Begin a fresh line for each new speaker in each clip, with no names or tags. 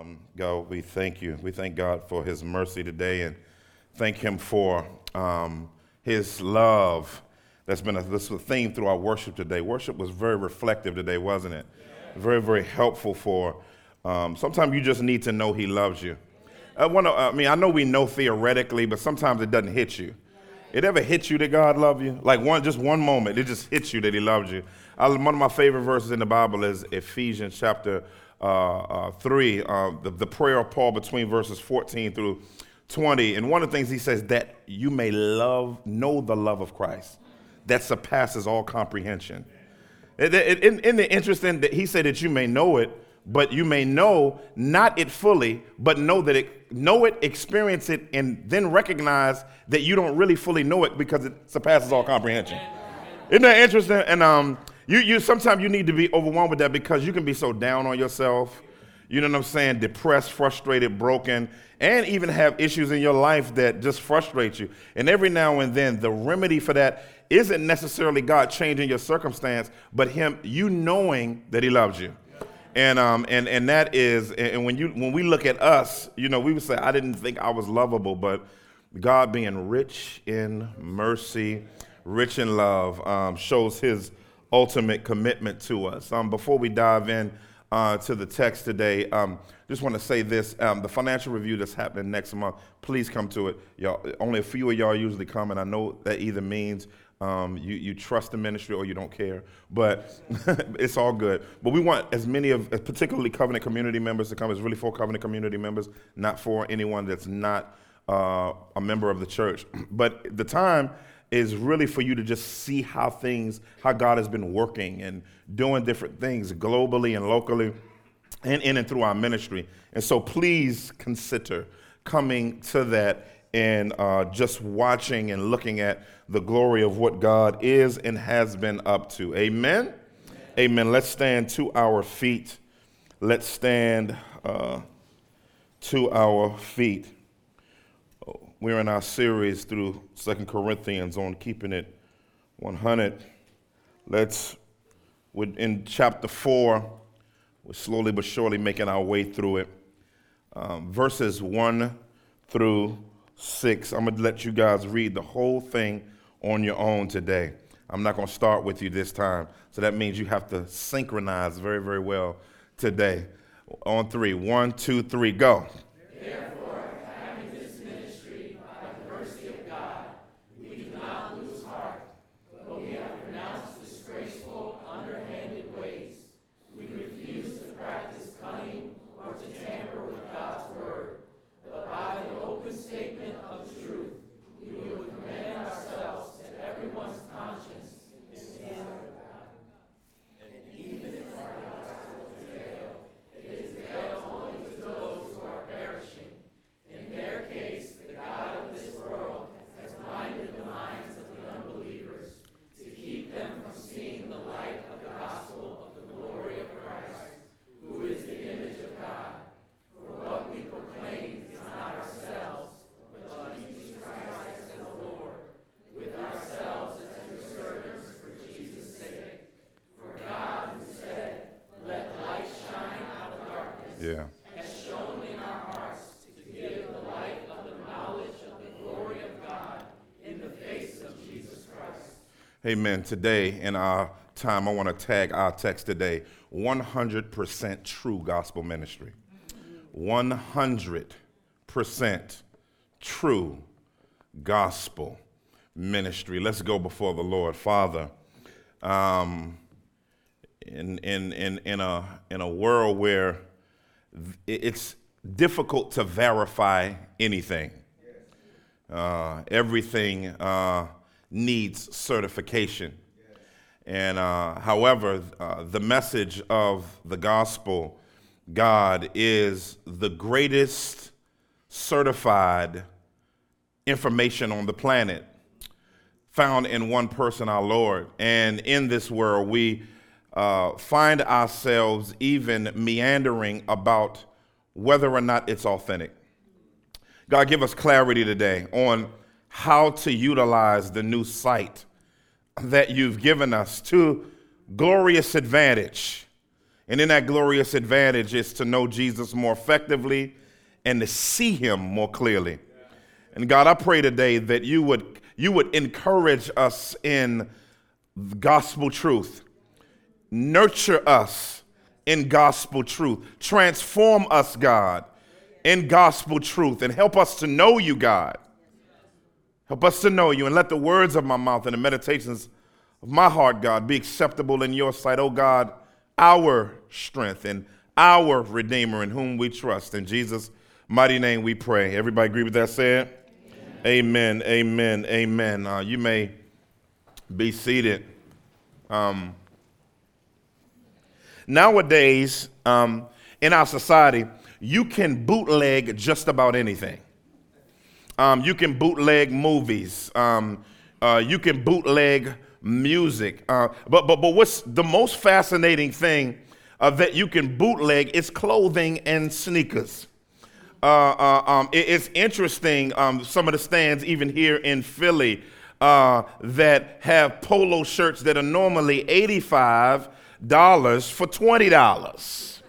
Um, God, we thank you. We thank God for his mercy today and thank him for um, his love. That's been a, this a theme through our worship today. Worship was very reflective today, wasn't it? Very, very helpful for. Um, sometimes you just need to know he loves you. I, wanna, I mean, I know we know theoretically, but sometimes it doesn't hit you. It ever hit you that God loved you? Like one, just one moment, it just hits you that He loves you. I, one of my favorite verses in the Bible is Ephesians chapter 3, uh, the, the prayer of Paul between verses 14 through 20. And one of the things he says, that you may love, know the love of Christ that surpasses all comprehension. In the interesting that he said that you may know it, but you may know not it fully, but know that it, know it, experience it, and then recognize that you don't really fully know it because it surpasses all comprehension. Isn't that interesting? And um, you, you sometimes you need to be overwhelmed with that because you can be so down on yourself. You know what I'm saying? Depressed, frustrated, broken, and even have issues in your life that just frustrate you. And every now and then, the remedy for that isn't necessarily God changing your circumstance, but Him, you knowing that He loves you. And, um, and, and that is, and when, you, when we look at us, you know, we would say, I didn't think I was lovable, but God being rich in mercy, rich in love, um, shows His ultimate commitment to us. Um, before we dive in uh, to the text today, um, just want to say this: um, the financial review that's happening next month. Please come to it. Y'all, only a few of y'all usually come, and I know that either means um, you, you trust the ministry or you don't care, but it's all good. But we want as many of, particularly covenant community members to come. It's really for covenant community members, not for anyone that's not uh, a member of the church. But the time is really for you to just see how things, how God has been working and doing different things globally and locally and in and through our ministry. And so please consider coming to that and uh, just watching and looking at the glory of what God is and has been up to. Amen? Amen. Let's stand to our feet. Let's stand uh, to our feet. We're in our series through Second Corinthians on keeping it 100. Let's, in chapter 4, we're slowly but surely making our way through it. Um, verses 1 through 6. I'm going to let you guys read the whole thing on your own today. I'm not going to start with you this time. So that means you have to synchronize very, very well today. On three. One, two, three, go. Amen. Today, in our time, I want to tag our text today 100% true gospel ministry. 100% true gospel ministry. Let's go before the Lord. Father, um, in, in, in, in, a, in a world where it's difficult to verify anything. Uh, everything uh, needs certification. And uh, however, uh, the message of the gospel, God is the greatest certified information on the planet found in one person, our Lord. And in this world, we uh, find ourselves even meandering about whether or not it's authentic. God, give us clarity today on how to utilize the new sight that you've given us to glorious advantage And in that glorious advantage is to know Jesus more effectively and to see him more clearly. And God, I pray today that you would, you would encourage us in gospel truth, nurture us in gospel truth, transform us, God, in gospel truth, and help us to know you, God. Help us to know you, and let the words of my mouth and the meditations of my heart, God, be acceptable in your sight, oh God, our strength and our Redeemer in whom we trust. In Jesus' mighty name we pray. Everybody agree with that said? Amen, amen, amen. Uh, you may be seated. Um, nowadays, um, in our society, you can bootleg just about anything. Um, you can bootleg movies. Um, uh, you can bootleg music. Uh, but, but, but what's the most fascinating thing uh, that you can bootleg is clothing and sneakers. Uh, uh, um, it, it's interesting, um, some of the stands, even here in Philly, uh, that have polo shirts that are normally $85 for $20.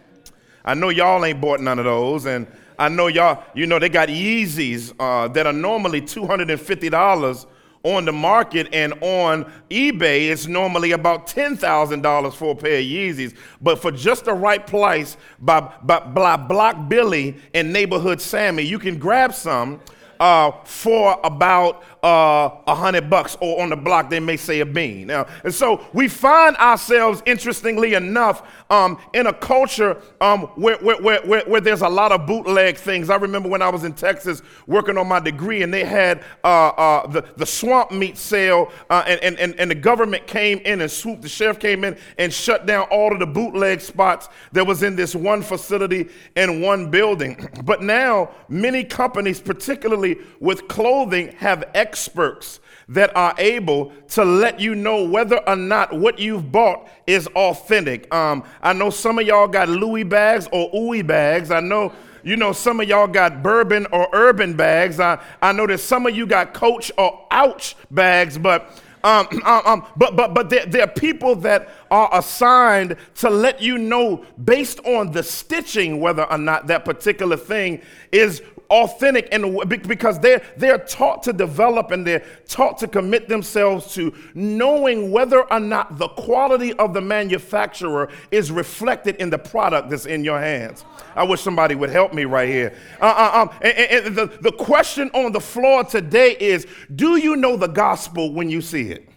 I know y'all ain't bought none of those, and I know y'all, you know, they got Yeezys uh, that are normally $250 on the market and on eBay, it's normally about $10,000 for a pair of Yeezys. But for just the right price by, by, by Block Billy and Neighborhood Sammy, you can grab some uh, for about uh, a hundred bucks, or on the block they may say a bean. Now, and so we find ourselves, interestingly enough, um, in a culture um, where, where, where, where, there's a lot of bootleg things. I remember when I was in Texas working on my degree, and they had uh, uh, the, the swamp meat sale, uh, and, and, and the government came in and swooped, the sheriff came in and shut down all of the bootleg spots that was in this one facility in one building. But now, many companies, particularly with clothing, have experts that are able to let you know whether or not what you've bought is authentic. Um, I know some of y'all got Louis bags or Ooey bags. I know you know, some of y'all got bourbon or urban bags. I, I know that some of you got coach or ouch bags, but um, um, um, but but but there, there, are people that are assigned to let you know based on the stitching whether or not that particular thing is authentic and because they're they're taught to develop and they're taught to commit themselves to knowing whether or not the quality of the manufacturer is reflected in the product that's in your hands. I wish somebody would help me right here. Uh, uh, um, and, and the, the question on the floor today is Do you know the gospel when you see it?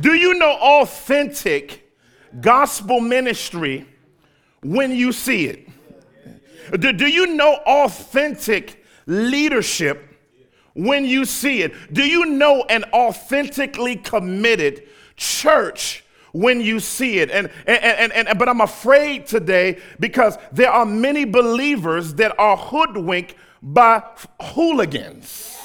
Do you know authentic gospel ministry when you see it? Do, do you know authentic leadership when you see it? Do you know an authentically committed church? when you see it. And, and, and, and, but I'm afraid today because there are many believers that are hoodwinked by hooligans.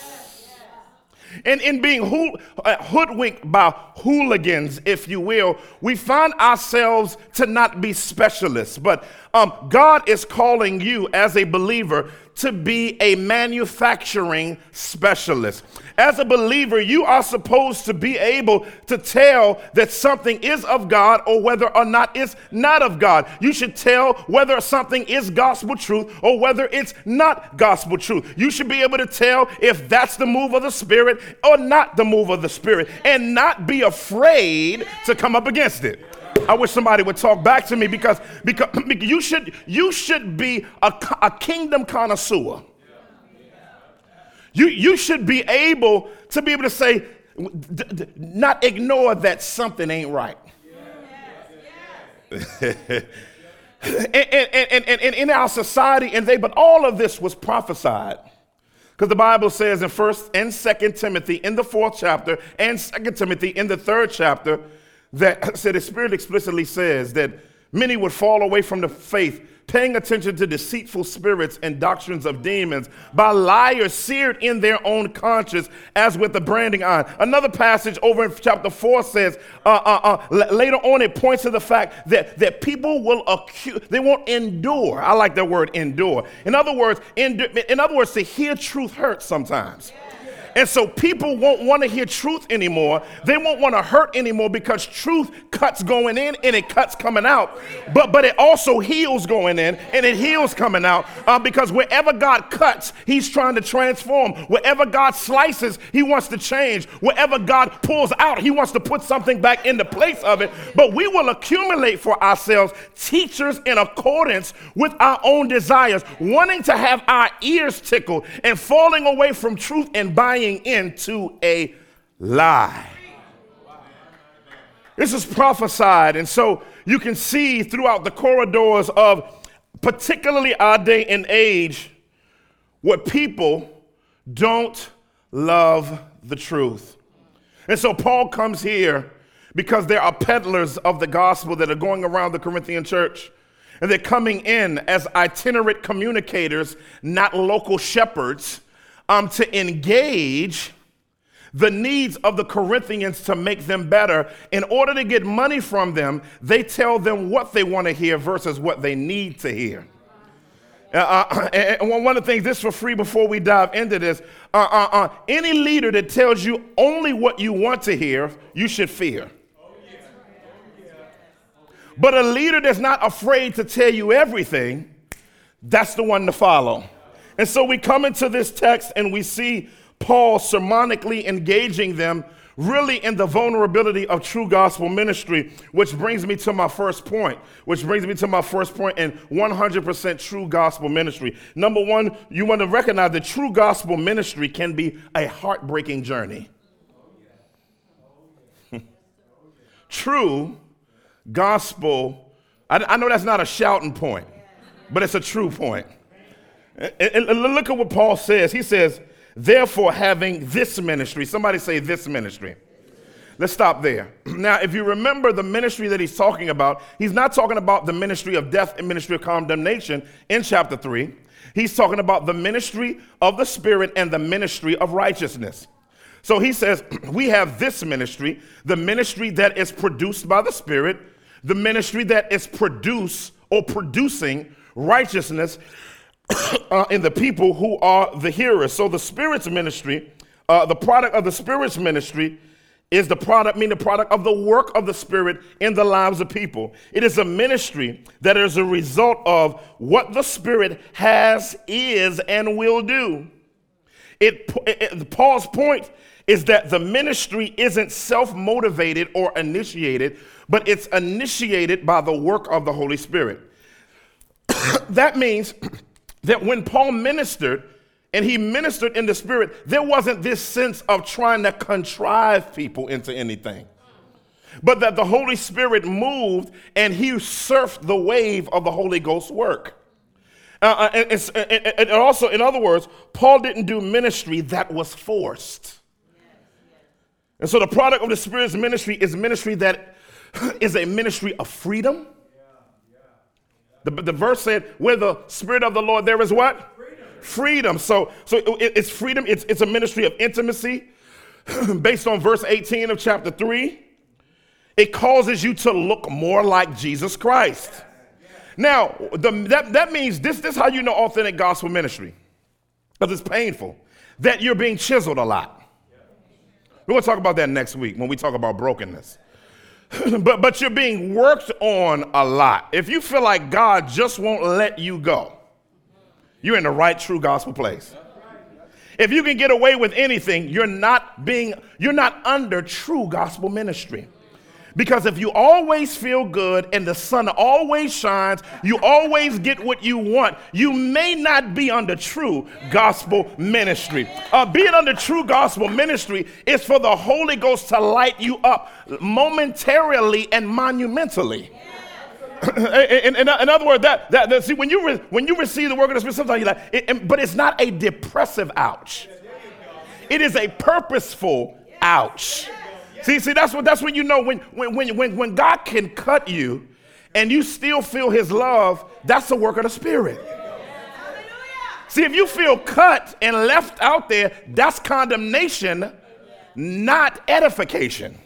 And in being uh, hoodwinked by hooligans, if you will, we find ourselves to not be specialists. But um, God is calling you as a believer to be a manufacturing specialist. As a believer, you are supposed to be able to tell that something is of God or whether or not it's not of God. You should tell whether something is gospel truth or whether it's not gospel truth. You should be able to tell if that's the move of the Spirit or not the move of the Spirit and not be afraid to come up against it. I wish somebody would talk back to me because, because, you, should, you should be a, a kingdom connoisseur. You, you should be able to be able to say, d- d- not ignore that something ain't right. and, and, and, and, in our society, and they, but all of this was prophesied. Because the Bible says in 1st and 2nd Timothy in the fourth chapter and 2nd Timothy in the third chapter that said the Spirit explicitly says that many would fall away from the faith paying attention to deceitful spirits and doctrines of demons by liars seared in their own conscience as with the branding iron. Another passage over in chapter 4 says, uh, uh, uh, later on it points to the fact that, that people will accuse, they won't endure. I like that word endure. In other words, in, in other words, to hear truth hurts sometimes. And so people won't want to hear truth anymore. They won't want to hurt anymore because truth cuts going in and it cuts coming out. But but it also heals going in and it heals coming out uh, because wherever God cuts, He's trying to transform. Wherever God slices, He wants to change. Wherever God pulls out, He wants to put something back in the place of it. But we will accumulate for ourselves teachers in accordance with our own desires, wanting to have our ears tickled and falling away from truth and buying into a lie. This is prophesied, and so you can see throughout the corridors of particularly our day and age what people don't love the truth. And so Paul comes here because there are peddlers of the gospel that are going around the Corinthian church. And they're coming in as itinerant communicators, not local shepherds, um, to engage the needs of the Corinthians to make them better. In order to get money from them, they tell them what they want to hear versus what they need to hear. Uh, uh, and one of the things, this for free before we dive into this. Uh, uh, uh, any leader that tells you only what you want to hear, you should fear. But a leader that's not afraid to tell you everything, that's the one to follow. And so we come into this text and we see Paul sermonically engaging them really in the vulnerability of true gospel ministry, which brings me to my first point, which brings me to my first point in 100% true gospel ministry. Number one, you want to recognize that true gospel ministry can be a heartbreaking journey. true gospel, I, I, know that's not a shouting point, but it's a true point. And, look at what Paul says. He says, Therefore, having this ministry, somebody say this ministry. Let's stop there. Now, if you remember the ministry that he's talking about, he's not talking about the ministry of death and ministry of condemnation in chapter 3. He's talking about the ministry of the Spirit and the ministry of righteousness. So he says, We have this ministry, the ministry that is produced by the Spirit, the ministry that is produced or producing righteousness uh, in the people who are the hearers. So the Spirit's ministry, uh, the product of the Spirit's ministry, is the product, meaning the product of the work of the Spirit in the lives of people. It is a ministry that is a result of what the Spirit has, is, and will do. It, it, Paul's point is that the ministry isn't self motivated or initiated, but it's initiated by the work of the Holy Spirit. that means that when Paul ministered, and he ministered in the spirit, there wasn't this sense of trying to contrive people into anything. But that the Holy Spirit moved and he surfed the wave of the Holy Ghost work. Uh, uh and, and, also, in other words, Paul didn't do ministry that was forced. And so the product of the Spirit's ministry is ministry that is a ministry of freedom the, the verse said, where the Spirit of the Lord, there is what? Freedom. freedom. So, so it, it's freedom. It's, it's a ministry of intimacy based on verse 18 of chapter 3. It causes you to look more like Jesus Christ. Now, the, that, that means this, this is how you know authentic gospel ministry. Because it's painful. That you're being chiseled a lot. We're going to talk about that next week when we talk about brokenness. but, but you're being worked on a lot. If you feel like God just won't let you go, you're in the right true gospel place. If you can get away with anything, you're not being you're not under true gospel ministry. Because if you always feel good and the sun always shines, you always get what you want, you may not be under true gospel ministry. Uh, being under true gospel ministry is for the Holy Ghost to light you up momentarily and monumentally. in, in, in, other words, that, that, that, see when you re, when you receive the work of the Spirit, sometimes you like, it, but it's not a depressive ouch. It is a purposeful ouch. See, see, that's what that's when you know when when when when, when God can cut you and you still feel his love, that's the work of the Spirit. See, if you feel cut and left out there, that's condemnation, not edification.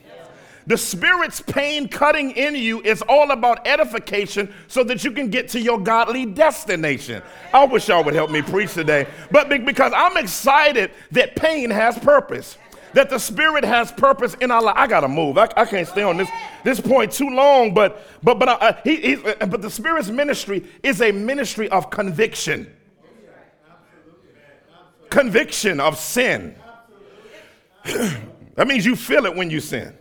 the Spirit's pain cutting in you is all about edification so that you can get to your godly destination. I wish y'all would help me preach today, but because I'm excited that pain has purpose that the Spirit has purpose in our life. I gotta move. I, I can't stay on this this point too long. But but but uh, he, he, uh, but the Spirit's ministry is a ministry of conviction. Conviction of sin. that means you feel it when you sin.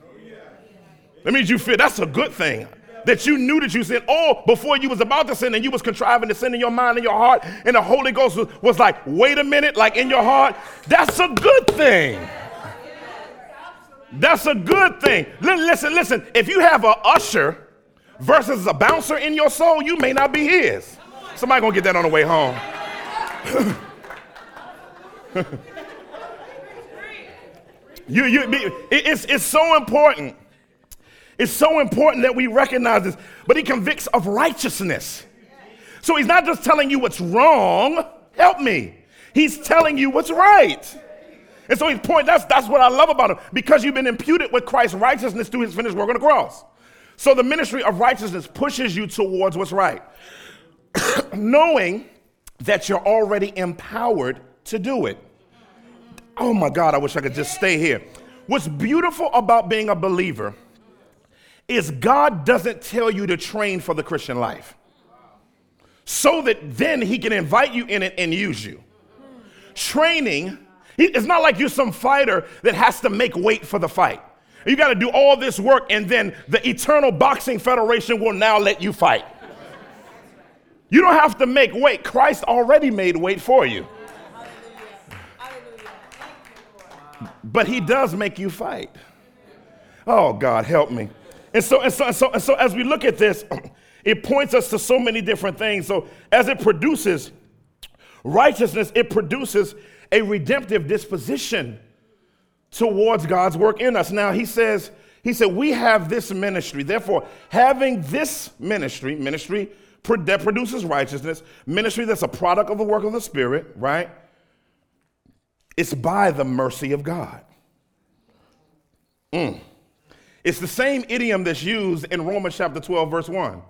That means you feel that's a good thing. That you knew that you sinned, or before you was about to sin and you was contriving to sin in your mind and your heart, and the Holy Ghost was, was like, wait a minute, like in your heart. That's a good thing. That's a good thing. Listen, listen. If you have an usher versus a bouncer in your soul, you may not be his. Somebody gonna get that on the way home. you, you, it's, it's so important. It's so important that we recognize this. But he convicts of righteousness. So he's not just telling you what's wrong. Help me. He's telling you what's right. And so he's pointing, that's, that's what I love about him, because you've been imputed with Christ's righteousness through his finished work on the cross. So the ministry of righteousness pushes you towards what's right, knowing that you're already empowered to do it. Oh my God, I wish I could just stay here. What's beautiful about being a believer is God doesn't tell you to train for the Christian life so that then he can invite you in it and use you. Training it's not like you're some fighter that has to make weight for the fight. You got to do all this work, and then the Eternal Boxing Federation will now let you fight. You don't have to make weight. Christ already made weight for you. But he does make you fight. Oh, God, help me. And so, and so, and so, and so as we look at this, it points us to so many different things. So, as it produces righteousness, it produces a redemptive disposition towards God's work in us. Now, he says, he said, we have this ministry. Therefore, having this ministry, ministry that produces righteousness, ministry that's a product of the work of the Spirit, right? It's by the mercy of God. Mm. It's the same idiom that's used in Romans chapter 12, verse 1.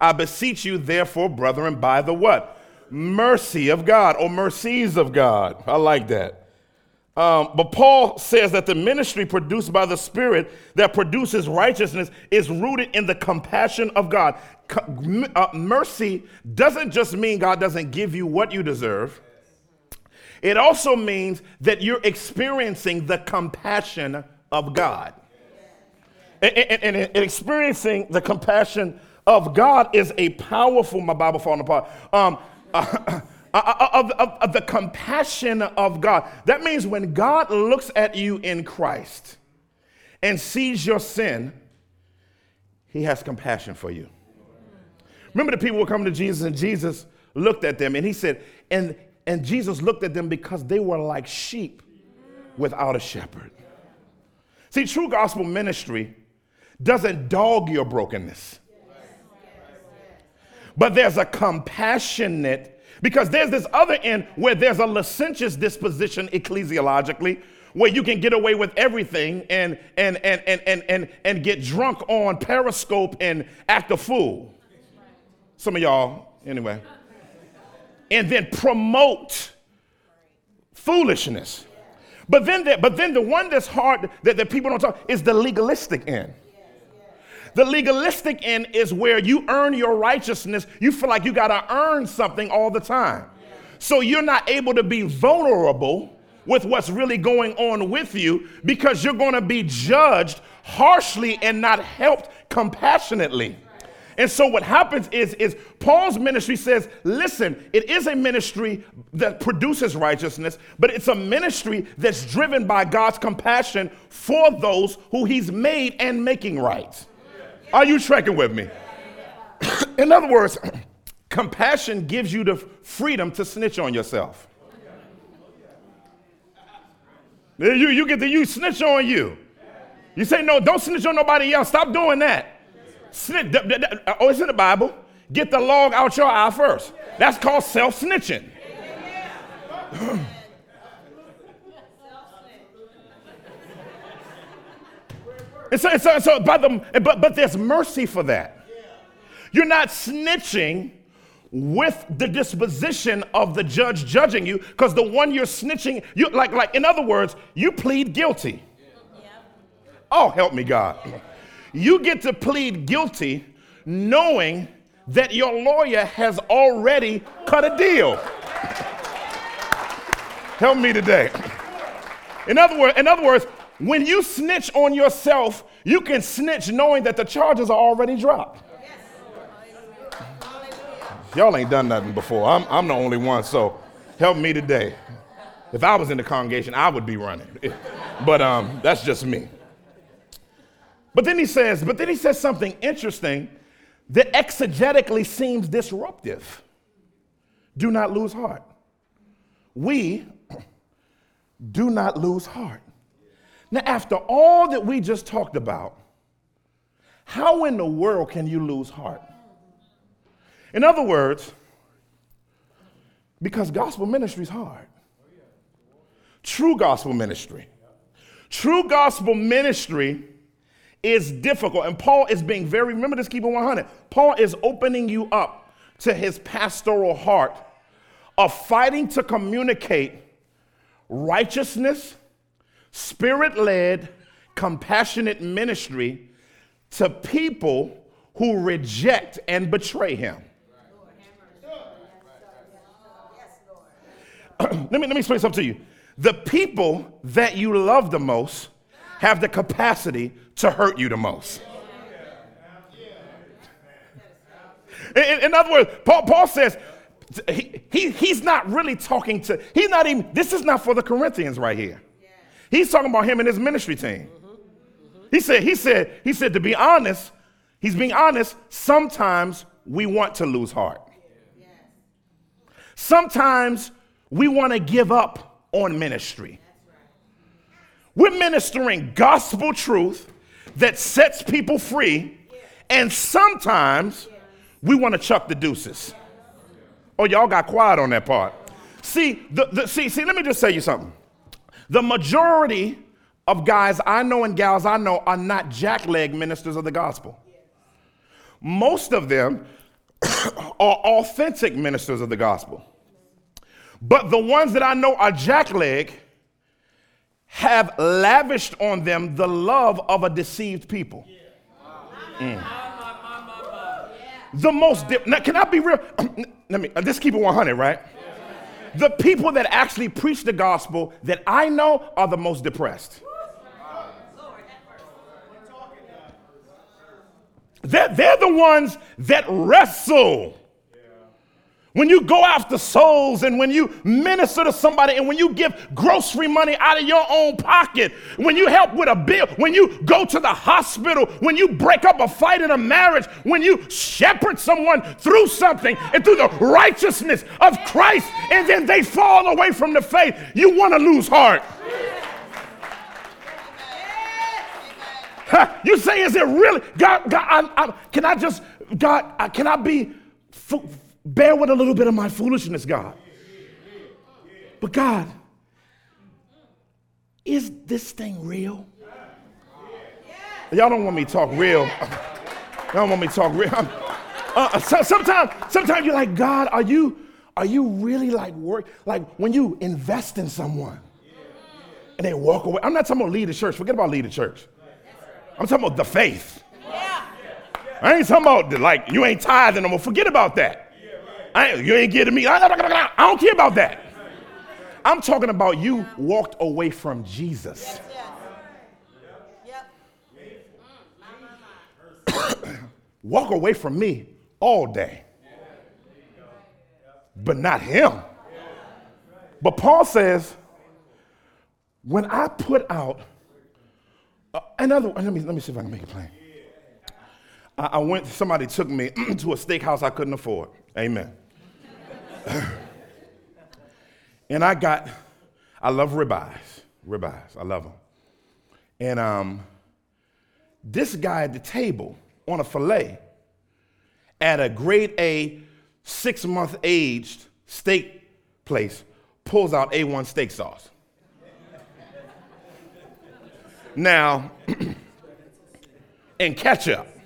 I beseech you, therefore, brethren, by the what? Mercy of God or mercies of God. I like that. Um, but Paul says that the ministry produced by the Spirit that produces righteousness is rooted in the compassion of God. uh, mercy doesn't just mean God doesn't give you what you deserve, it also means that you're experiencing the compassion of God. And, and, and, experiencing the compassion of God is a powerful, my Bible falling apart. Um, uh, of, of, of the compassion of God. That means when God looks at you in Christ and sees your sin, he has compassion for you. Remember the people who come to Jesus and Jesus looked at them and he said, and, and Jesus looked at them because they were like sheep without a shepherd. See, true gospel ministry doesn't dog your brokenness but there's a compassionate, because there's this other end where there's a licentious disposition ecclesiologically, where you can get away with everything and and and and and and, and get drunk on periscope and act a fool. Some of y'all, anyway. And then promote foolishness. But then, the, but then the one that's hard that, that people don't talk is the legalistic end. The legalistic end is where you earn your righteousness. You feel like you got to earn something all the time. So you're not able to be vulnerable with what's really going on with you because you're going to be judged harshly and not helped compassionately. And so what happens is, is Paul's ministry says, listen, it is a ministry that produces righteousness, but it's a ministry that's driven by God's compassion for those who he's made and making right. Are you tracking with me? In other words, compassion gives you the freedom to snitch on yourself. You, you get to you snitch on you. You say, no, don't snitch on nobody else. Stop doing that. Snitch, oh, it's in the Bible. Get the log out your eye first. That's called self snitching. And so, so, so by the, but, but there's mercy for that. You're not snitching with the disposition of the judge judging you because the one you're snitching you like like in other words you plead guilty. Oh help me god. You get to plead guilty knowing that your lawyer has already cut a deal. Help me today. In other words in other words when you snitch on yourself you can snitch knowing that the charges are already dropped Y'all ain't done nothing before. I'm, I'm the only one, so help me today. If I was in the congregation, I would be running. But um, that's just me. But then he says, but then he says something interesting that exegetically seems disruptive. Do not lose heart. We do not lose heart. Now, after all that we just talked about, how in the world can you lose heart? In other words, because gospel ministry is hard. True gospel ministry. True gospel ministry is difficult. And Paul is being very, remember this, keep it 100. Paul is opening you up to his pastoral heart of fighting to communicate righteousness, spirit led, compassionate ministry to people who reject and betray him. let, me, let me explain something to you. The people that you love the most have the capacity to hurt you the most. In, in other words, Paul, Paul says, he, he, he's not really talking to, he's not even, this is not for the Corinthians right here. He's talking about him and his ministry team. He said, he said, he said, to be honest, he's being honest, sometimes we want to lose heart. Sometimes we want to give up on ministry. We're ministering gospel truth that sets people free, and sometimes we want to chuck the deuces. Oh, y'all got quiet on that part. See, the, the, see, see, let me just tell you something. The majority of guys I know and gals I know are not jackleg ministers of the gospel. Most of them are authentic ministers of the gospel. But the ones that I know are jackleg have lavished on them the love of a deceived people. Mm. The most, dip, now, can I be real? Let me, uh, just keep it 100, right? The people that actually preach the gospel that I know are the most depressed. They're, they're the ones that wrestle when you go after souls and when you minister to somebody and when you give grocery money out of your own pocket, when you help with a bill, when you go to the hospital, when you break up a fight in a marriage, when you shepherd someone through something and through the righteousness of Christ, and then they fall away from the faith, you want to lose heart. You say, is it really? God, God I, I, can I just, God, I, can I be Bear with a little bit of my foolishness, God. But God, is this thing real? Y'all don't want me to talk real. Y'all don't want me to talk real. Uh, uh so, sometimes, sometimes you're like, God, are you, are you really like work? Like when you invest in someone and they walk away. I'm not talking about lead the church. Forget about lead the church. I'm talking about the faith. I ain't talking about like you ain't tithing no more. Forget about that. I, you ain't getting me. I don't care about that. I'm talking about you walked away from Jesus. Walk away from me all day, but not him. But Paul says, when I put out uh, another, let me, let me see if I can make it plain. I, I went, somebody took me to a steakhouse I couldn't afford. Amen. and I got, I love ribeyes, ribeyes, I love them. And um, this guy at the table on a filet at a grade A, six month aged steak place pulls out A1 steak sauce. now, and ketchup.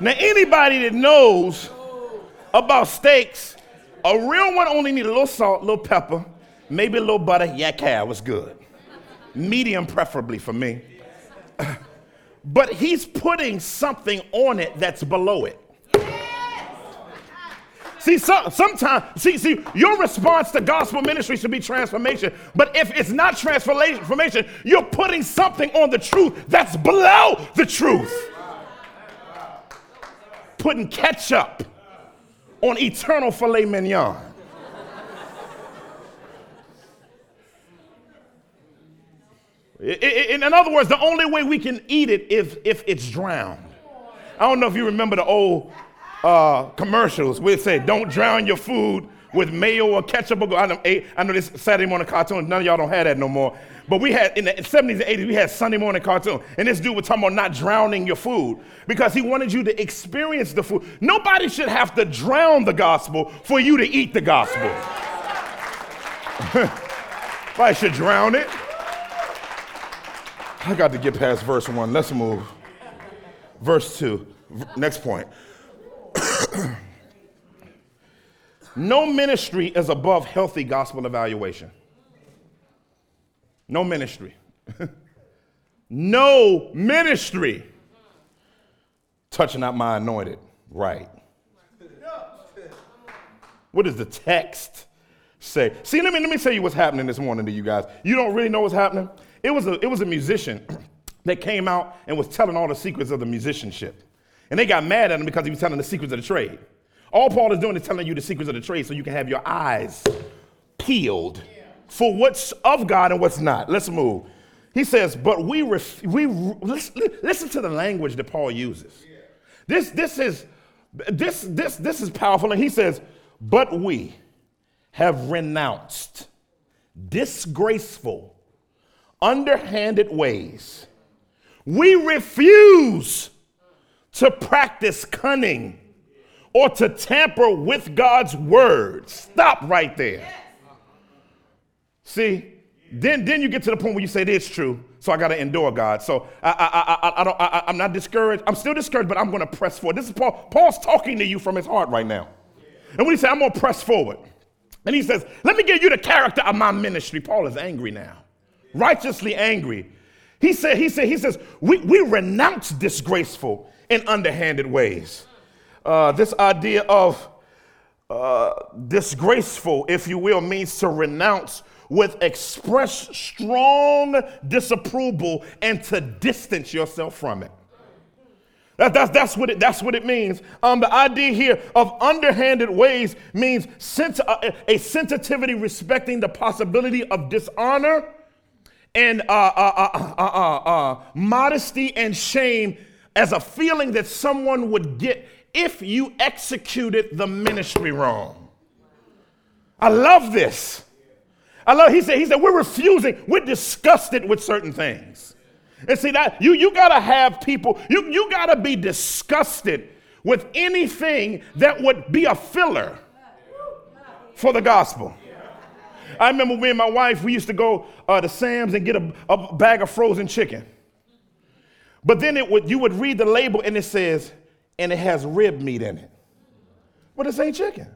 Now, anybody that knows about steaks, a real one only need a little salt, a little pepper, maybe a little butter. Yeah, cow was good. Medium, preferably for me. But he's putting something on it that's below it. See, so, sometimes, see, see, your response to gospel ministry should be transformation. But if it's not transformation, you're putting something on the truth that's below the truth. Putting ketchup on eternal filet mignon. In other words, the only way we can eat it is if it's drowned. I don't know if you remember the old uh, commercials where it said, "Don't drown your food with mayo or ketchup." I know, I know this Saturday morning cartoon. None of y'all don't have that no more. But we had in the 70s and 80s, we had Sunday morning cartoon, and this dude was talking about not drowning your food because he wanted you to experience the food. Nobody should have to drown the gospel for you to eat the gospel. I should drown it. I got to get past verse one. Let's move. Verse two. Next point. no ministry is above healthy gospel evaluation. No ministry. no ministry. Touching out my anointed. Right. What does the text say? See, let me, let me tell you what's happening this morning to you guys. You don't really know what's happening? It was a, it was a musician that came out and was telling all the secrets of the musicianship. And they got mad at him because he was telling the secrets of the trade. All Paul is doing is telling you the secrets of the trade so you can have your eyes peeled for what's of God and what's not. Let's move. He says, but we, ref- we listen, listen to the language that Paul uses. This, this, is, this, this, this is powerful. And he says, but we have renounced disgraceful underhanded ways. We refuse to practice cunning or to tamper with God's word. Stop right there. See, then, then you get to the point where you say, It's true, so I got to endure God. So I, I, I, I, don't, I, I'm not discouraged. I'm still discouraged, but I'm going to press forward. This is Paul. Paul's talking to you from his heart right now. And when he says, I'm going to press forward, and he says, Let me give you the character of my ministry. Paul is angry now righteously angry. He said, he said, he says, we, we renounce disgraceful and underhanded ways. Uh, this idea of uh, disgraceful, if you will, means to renounce with express strong disapproval and to distance yourself from it. That, that's, that's, what it, that's what it means. Um, the idea here of underhanded ways means sens- a, a sensitivity respecting the possibility of dishonor and uh uh uh, uh, uh, uh, modesty and shame as a feeling that someone would get if you executed the ministry wrong. I love this. I love, he said, he said, we're refusing, we're disgusted with certain things. And see that you you gotta have people, you, you gotta be disgusted with anything that would be a filler for the gospel. I remember me and my wife, we used to go uh, to Sam's and get a, a bag of frozen chicken. But then it would, you would read the label and it says, and it has rib meat in it. But this ain't chicken.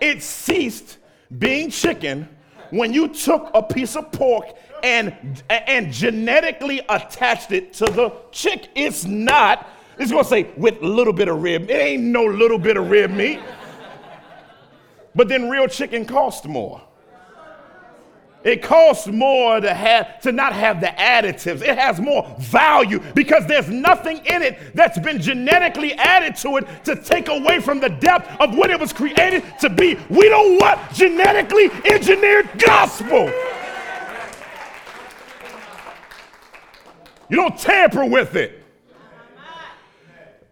it ceased being chicken when you took a piece of pork and, and genetically attached it to the chick. It's not, it's gonna say with a little bit of rib. It ain't no little bit of rib meat. But then real chicken costs more. It costs more to have to not have the additives. It has more value because there's nothing in it that's been genetically added to it to take away from the depth of what it was created to be. We don't want genetically engineered gospel. You don't tamper with it.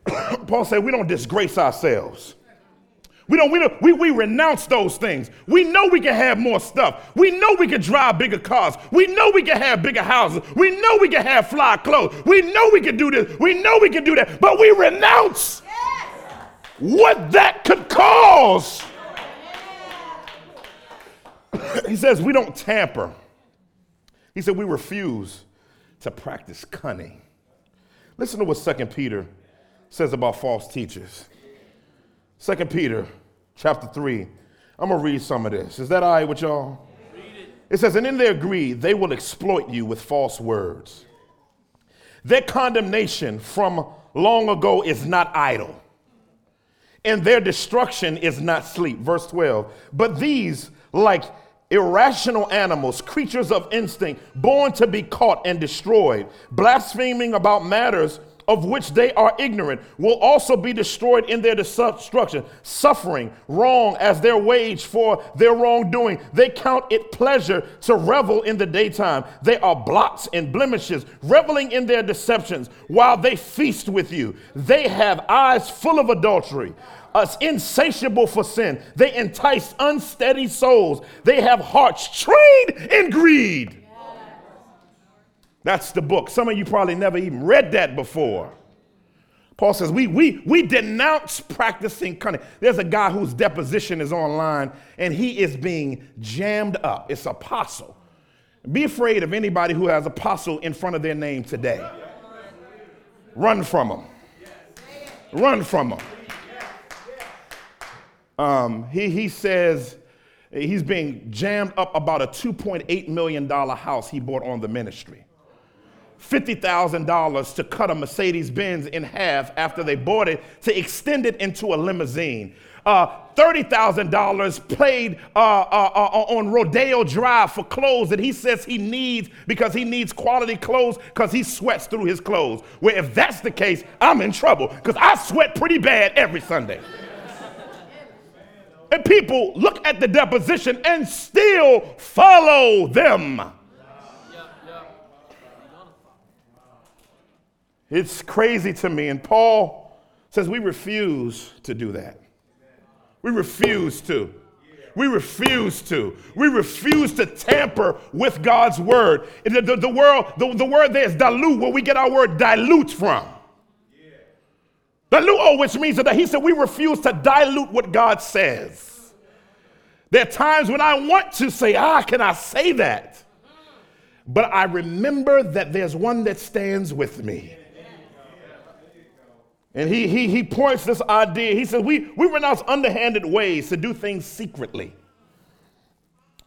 Paul said we don't disgrace ourselves. We don't, we don't, we, we renounce those things. We know we can have more stuff. We know we can drive bigger cars. We know we can have bigger houses. We know we can have fly clothes. We know we can do this. We know we can do that. But we renounce yes. what that could cause. he says, we don't tamper. He said, we refuse to practice cunning. Listen to what 2 Peter says about false teachers. 2 Peter chapter 3. I'm going to read some of this. Is that all right with y'all? It. it says, And in their greed, they will exploit you with false words. Their condemnation from long ago is not idle, and their destruction is not sleep. Verse 12. But these, like irrational animals, creatures of instinct, born to be caught and destroyed, blaspheming about matters of which they are ignorant, will also be destroyed in their destruction, suffering wrong as their wage for their wrongdoing. They count it pleasure to revel in the daytime. They are blots and blemishes, reveling in their deceptions while they feast with you. They have eyes full of adultery us insatiable for sin. They entice unsteady souls. They have hearts trained in greed. That's the book. Some of you probably never even read that before. Paul says, we, we, we denounce practicing cunning. There's a guy whose deposition is online and he is being jammed up. It's apostle. Be afraid of anybody who has apostle in front of their name today. Run from them. Run from them. Um, he, he says he's being jammed up about a $2.8 million house he bought on the ministry. $50,000 to cut a Mercedes Benz in half after they bought it to extend it into a limousine. Uh, $30,000 paid uh, uh, uh, on Rodeo Drive for clothes that he says he needs because he needs quality clothes because he sweats through his clothes. Well, if that's the case, I'm in trouble because I sweat pretty bad every Sunday. And people look at the deposition and still follow them. It's crazy to me. And Paul says we refuse to do that. We refuse to. We refuse to. We refuse to tamper with God's word. The, the, the, world, the, the word there is dilute, where we get our word dilute from. Dilute, oh, which means that he said we refuse to dilute what God says. There are times when I want to say, ah, can I say that? But I remember that there's one that stands with me. And he, he, he points this idea. He says, we, we renounce underhanded ways to do things secretly.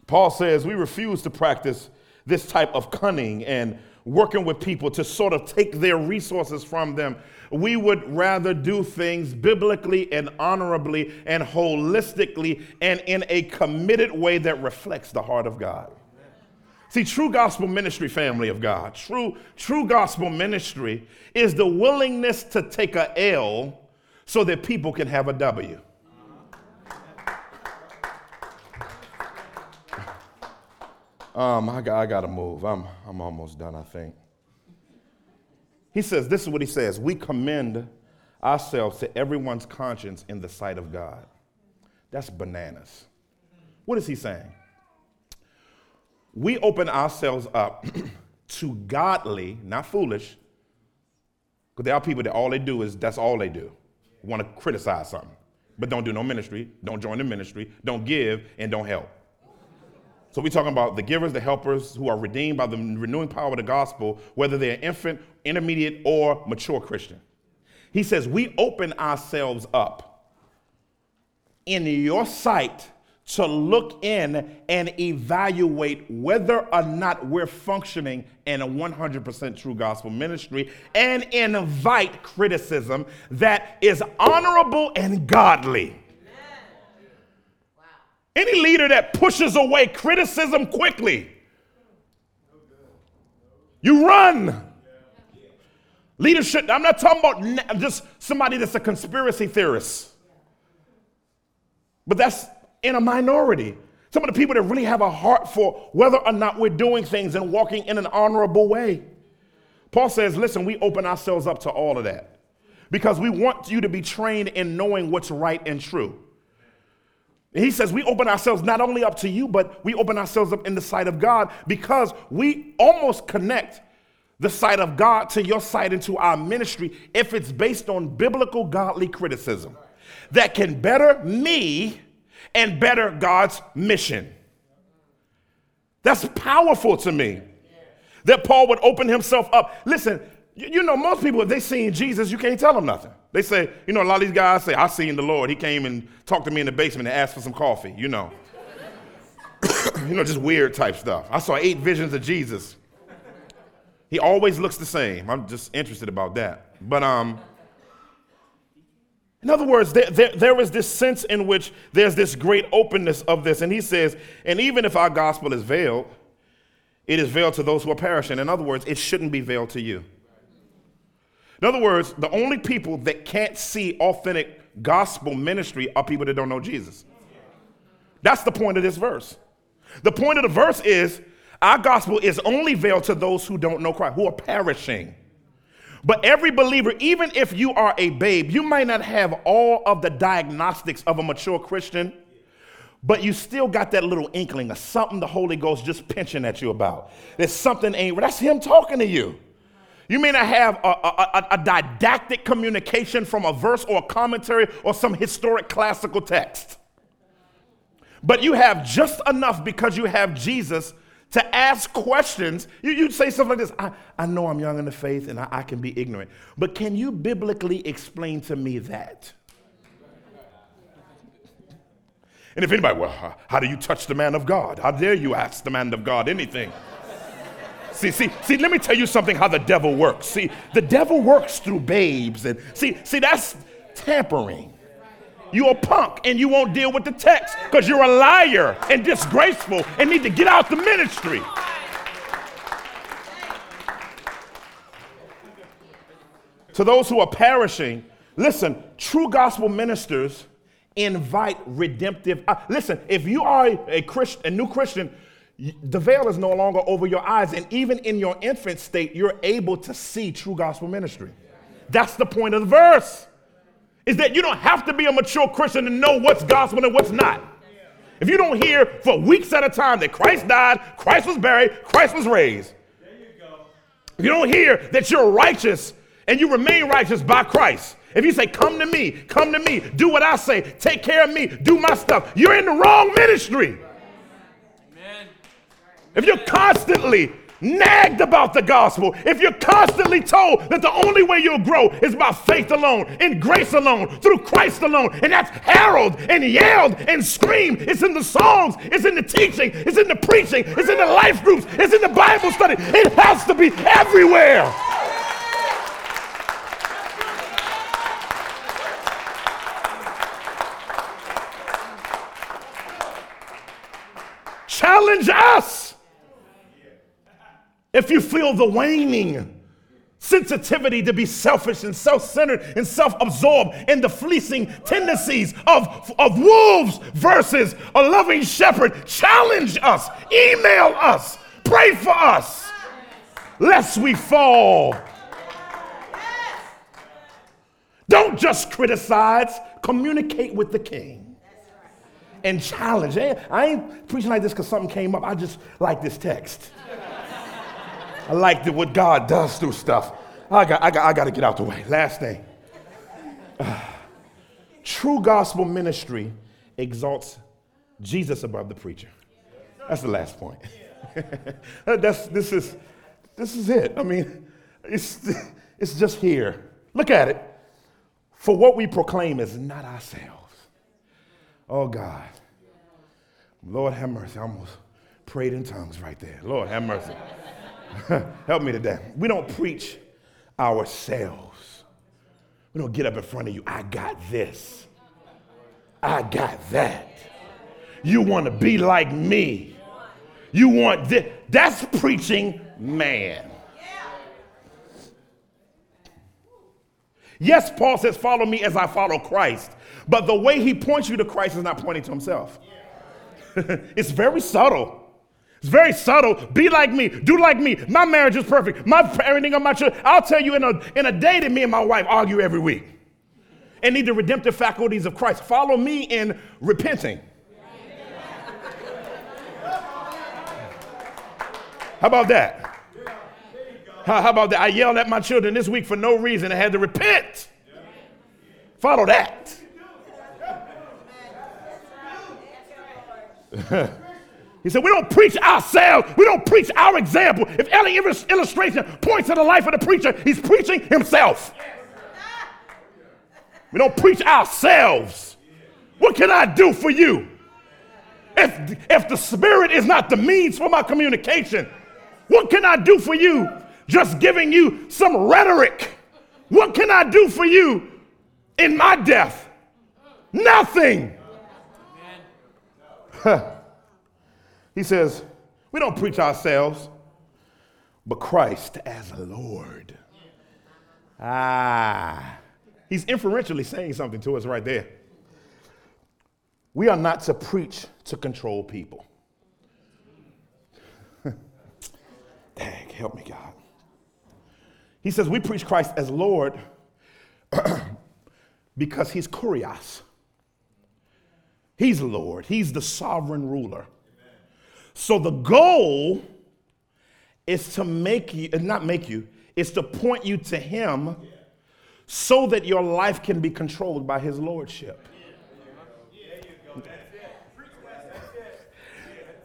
Paul says, we refuse to practice this type of cunning and working with people to sort of take their resources from them. We would rather do things biblically and honorably and holistically and in a committed way that reflects the heart of God. See, true gospel ministry, family of God, true, true gospel ministry is the willingness to take a L so that people can have a W. Um, I got, I got to move. I'm, I'm almost done, I think. He says, this is what he says We commend ourselves to everyone's conscience in the sight of God. That's bananas. What is he saying? We open ourselves up to godly, not foolish, because there are people that all they do is that's all they do. Want to criticize something, but don't do no ministry, don't join the ministry, don't give, and don't help. So we're talking about the givers, the helpers who are redeemed by the renewing power of the gospel, whether they're infant, intermediate, or mature Christian. He says, We open ourselves up in your sight to look in and evaluate whether or not we're functioning in a 100% true gospel ministry and invite criticism that is honorable and godly. Wow. Any leader that pushes away criticism quickly, you run. Leadership, I'm not talking about just somebody that's a conspiracy theorist. But that's in a minority. Some of the people that really have a heart for whether or not we're doing things and walking in an honorable way. Paul says, listen, we open ourselves up to all of that because we want you to be trained in knowing what's right and true. he says we open ourselves not only up to you, but we open ourselves up in the sight of God because we almost connect the sight of God to your sight and to our ministry if it's based on biblical godly criticism that can better me and better God's mission. That's powerful to me. That Paul would open himself up. Listen, you, know, most people, if they seen Jesus, you can't tell them nothing. They say, you know, a lot of these guys say, I seen the Lord. He came and talked to me in the basement and asked for some coffee, you know. you know, just weird type stuff. I saw eight visions of Jesus. He always looks the same. I'm just interested about that. But um, in other words, there, there, there is this sense in which there's this great openness of this. And he says, and even if our gospel is veiled, it is veiled to those who are perishing. In other words, it shouldn't be veiled to you. In other words, the only people that can't see authentic gospel ministry are people that don't know Jesus. That's the point of this verse. The point of the verse is our gospel is only veiled to those who don't know Christ, who are perishing. But every believer, even if you are a babe, you might not have all of the diagnostics of a mature Christian, but you still got that little inkling of something the Holy Ghost just pinching at you about. There's something ain't, that's Him talking to you. You may not have a, a, a, didactic communication from a verse or a commentary or some historic classical text. But you have just enough because you have Jesus to ask questions. You, would say something like this I, I know I'm young in the faith and I, I can be ignorant, but can you biblically explain to me that? And if anybody, well, how do you touch the man of God? How dare you ask the man of God anything? see, see, see, let me tell you something how the devil works. See, the devil works through babes. And see, see, that's tampering. You're a punk and you won't deal with the text because you're a liar and disgraceful and need to get out the ministry. To those who are perishing, listen, true gospel ministers invite redemptive. Uh, listen, if you are a, Christ, a new Christian, the veil is no longer over your eyes. And even in your infant state, you're able to see true gospel ministry. That's the point of the verse is that you don't have to be a mature Christian to know what's gospel and what's not. If you don't hear for weeks at a time that Christ died, Christ was buried, Christ was raised, if you don't hear that you're righteous and you remain righteous by Christ, if you say, Come to me, come to me, do what I say, take care of me, do my stuff, you're in the wrong ministry. Amen. If you're constantly nagged about the gospel, if you're constantly told that the only way you'll grow is by faith alone, in grace alone, through Christ alone, and that's heralded and yelled and screamed. It's in the songs, it's in the teaching, it's in the preaching, it's in the life groups, it's in the Bible study. It has to be everywhere. Challenge us. If you feel the waning sensitivity to be selfish and self centered and self absorbed and the fleecing tendencies of, of wolves versus a loving shepherd, challenge us, email us, pray for us, lest we fall. Don't just criticize, communicate with the king and challenge. I ain't preaching like this because something came up. I just like this text. I like the, what God does through stuff. I got, I, got, I got to get out the way. Last thing. True gospel ministry exalts Jesus above the preacher. That's the last point. That's, this, is, this is it. I mean, it's, it's just here. Look at it. For what we proclaim is not ourselves. Oh, God. Lord have mercy. I almost prayed in tongues right there. Lord have mercy. Help me today. We don't preach ourselves. We don't get up in front of you. I got this. I got that. You want to be like me. You want this. That's preaching man. Yes, Paul says, Follow me as I follow Christ. But the way he points you to Christ is not pointing to himself. it's very subtle. It's very subtle. Be like me. Do like me. My marriage is perfect. My parenting of my children. I'll tell you in a, in a day that me and my wife argue every week and need the redemptive faculties of Christ. Follow me in repenting. How about that? How, how, about that? I yelled at my children this week for no reason. I had to repent. Follow that. He said, We don't preach ourselves. We don't preach our example. If any illustration points to the life of the preacher, he's preaching himself. We don't preach ourselves. What can I do for you? If, if the Spirit is not the means for my communication, what can I do for you? Just giving you some rhetoric. What can I do for you in my death? Nothing. He says, We don't preach ourselves, but Christ as Lord. Ah. He's inferentially saying something to us right there. We are not to preach to control people. Dang, help me, God. He says we preach Christ as Lord because he's kurios. He's Lord, He's the sovereign ruler. So the goal is to make you, uh, not make you, is to point you to Him so that your life can be controlled by His Lordship.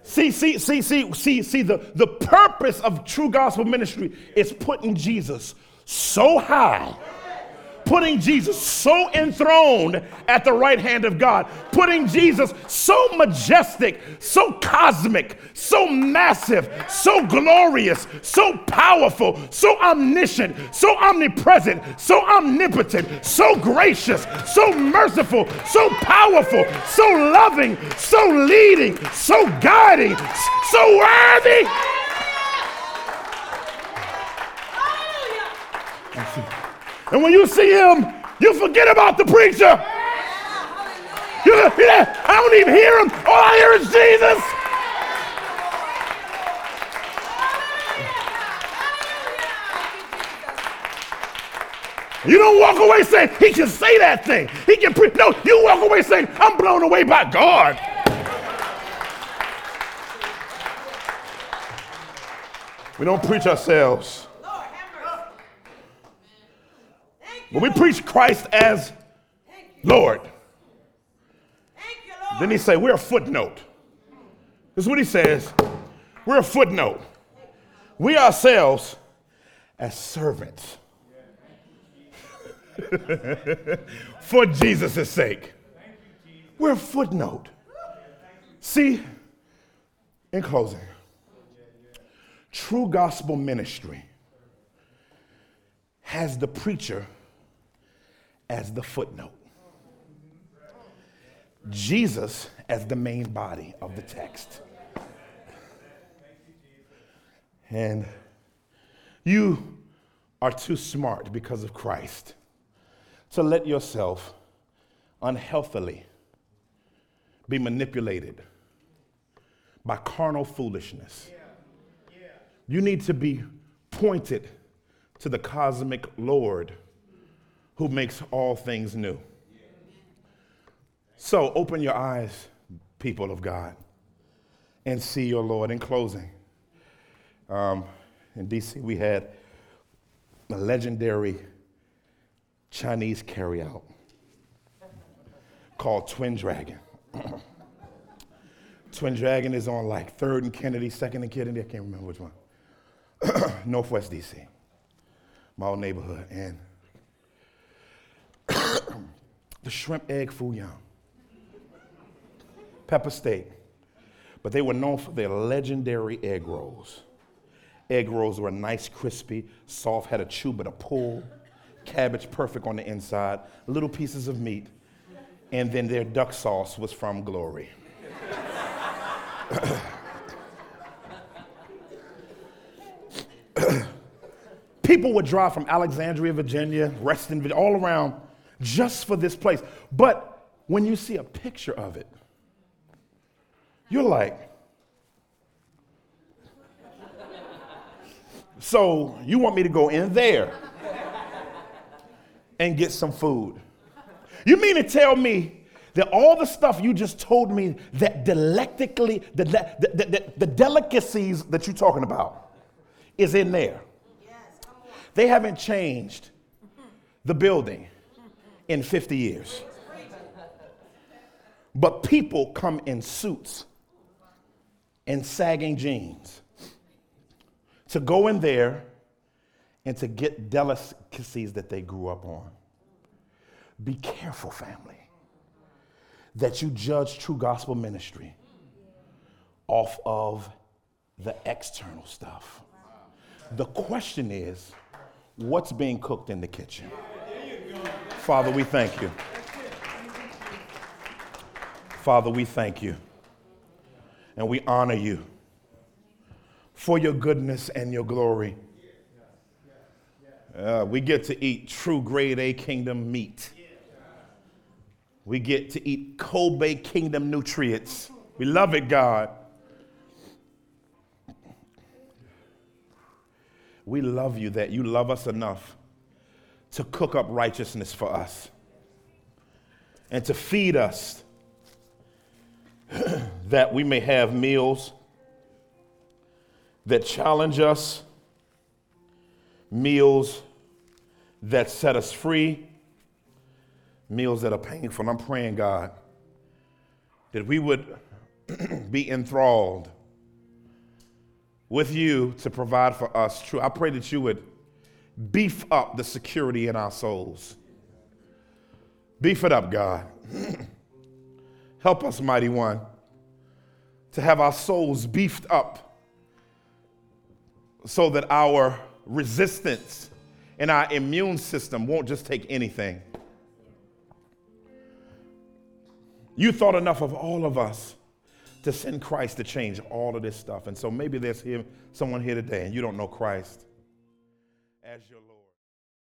See, see, see, see, see, see, the, the purpose of true gospel ministry is putting Jesus so high putting Jesus so enthroned at the right hand of God, putting Jesus so majestic, so cosmic, so massive, so glorious, so powerful, so omniscient, so omnipresent, so omnipotent, so gracious, so merciful, so powerful, so loving, so leading, so guiding, so worthy. And when you see him, you forget about the preacher. You, I don't even hear him. All I hear is Jesus. You don't walk away saying, he can say that thing. He can preach. No, you walk away saying, I'm blown away by God. We don't preach ourselves. When we preach Christ as Lord, then he say we're a footnote. This is what he says. We're a footnote. We ourselves as servants for Jesus' sake. We're a footnote. See, in closing, true gospel ministry has the preacher as the footnote, Jesus as the main body of the text. And you are too smart because of Christ to let yourself unhealthily be manipulated by carnal foolishness. You need to be pointed to the cosmic Lord who makes all things new. So open your eyes, people of God, and see your Lord. In closing, um, in DC, we had a legendary Chinese carryout called Twin Dragon. Twin Dragon is on like 3rd and Kennedy, 2nd and Kennedy, I can't remember which one. Northwest DC, my old neighborhood. And the shrimp egg foo young, pepper steak. But they were known for their legendary egg rolls. Egg rolls were nice, crispy, soft, had a chew but a pull, cabbage perfect on the inside, little pieces of meat, and then their duck sauce was from Glory. People would drive from Alexandria, Virginia, Reston, all around just for this place. But when you see a picture of it, you're like, so you want me to go in there and get some food? You mean to tell me that all the stuff you just told me that delectically, the, the, the, the, delicacies that you're talking about is in there? Yes, They haven't changed the building in 50 years. But people come in suits and sagging jeans to go in there and to get delicacies that they grew up on. Be careful, family, that you judge true gospel ministry off of the external stuff. The question is, what's being cooked in the kitchen? Father, we thank you. Father, we thank you and we honor you for your goodness and your glory. Uh, we get to eat true grade A kingdom meat. We get to eat Kobe kingdom nutrients. We love it, God. We love you that you love us enough to cook up righteousness for us and to feed us that we may have meals that challenge us, meals that set us free, meals that are painful. I'm praying, God, that we would be enthralled with you to provide for us true. I pray that you would beef up the security in our souls. Beef it up, God. Help us, mighty one, to have our souls beefed up so that our resistance and our immune system won't just take anything. You thought enough of all of us to send Christ to change all of this stuff. And so maybe there's here, someone here today and you don't know Christ as your.